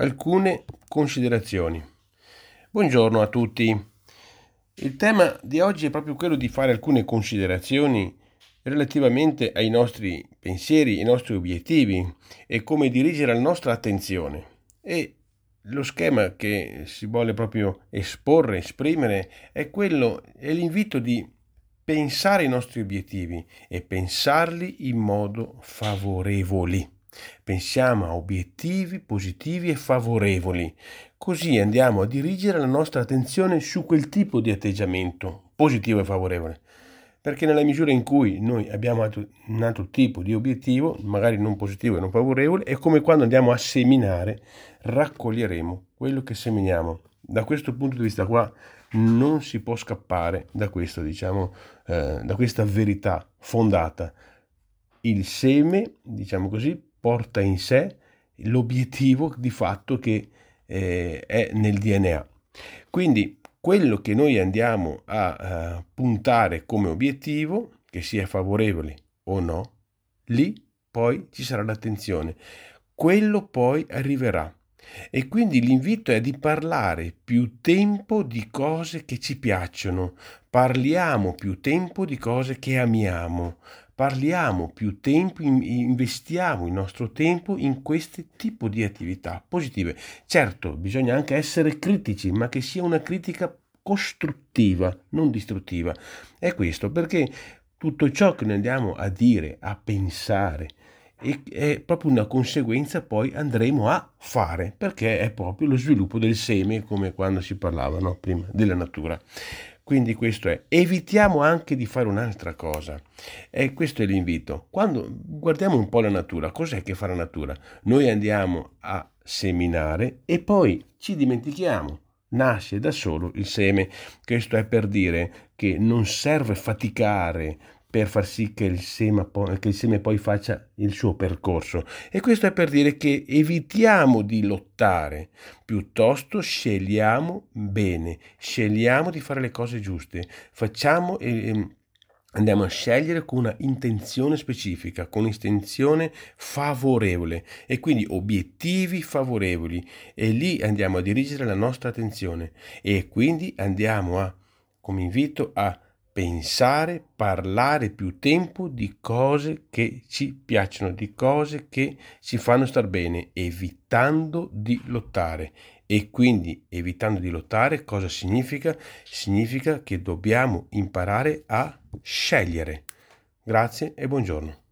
alcune considerazioni. Buongiorno a tutti. Il tema di oggi è proprio quello di fare alcune considerazioni relativamente ai nostri pensieri, ai nostri obiettivi e come dirigere la nostra attenzione. E lo schema che si vuole proprio esporre, esprimere, è quello, è l'invito di pensare ai nostri obiettivi e pensarli in modo favorevoli. Pensiamo a obiettivi positivi e favorevoli, così andiamo a dirigere la nostra attenzione su quel tipo di atteggiamento positivo e favorevole. Perché nella misura in cui noi abbiamo un altro tipo di obiettivo, magari non positivo e non favorevole, è come quando andiamo a seminare, raccoglieremo quello che seminiamo. Da questo punto di vista qua non si può scappare da, questo, diciamo, eh, da questa verità fondata. Il seme, diciamo così, porta in sé l'obiettivo di fatto che eh, è nel DNA. Quindi quello che noi andiamo a, a puntare come obiettivo, che sia favorevole o no, lì poi ci sarà l'attenzione. Quello poi arriverà. E quindi l'invito è di parlare più tempo di cose che ci piacciono, parliamo più tempo di cose che amiamo, parliamo più tempo, investiamo il nostro tempo in questo tipo di attività positive. Certo, bisogna anche essere critici, ma che sia una critica costruttiva, non distruttiva. È questo perché tutto ciò che noi andiamo a dire, a pensare, è proprio una conseguenza poi andremo a fare perché è proprio lo sviluppo del seme come quando si parlava no? prima della natura quindi questo è. Evitiamo anche di fare un'altra cosa. E questo è l'invito. Quando guardiamo un po' la natura, cos'è che fa la natura? Noi andiamo a seminare e poi ci dimentichiamo. Nasce da solo il seme. Questo è per dire che non serve faticare per far sì che il, seme, che il seme poi faccia il suo percorso. E questo è per dire che evitiamo di lottare, piuttosto scegliamo bene, scegliamo di fare le cose giuste, facciamo e andiamo a scegliere con una intenzione specifica, con un'intenzione favorevole. E quindi obiettivi favorevoli. E lì andiamo a dirigere la nostra attenzione. E quindi andiamo a, come invito, a pensare, parlare più tempo di cose che ci piacciono, di cose che ci fanno star bene, evitando di lottare. E quindi evitando di lottare cosa significa? Significa che dobbiamo imparare a scegliere. Grazie e buongiorno.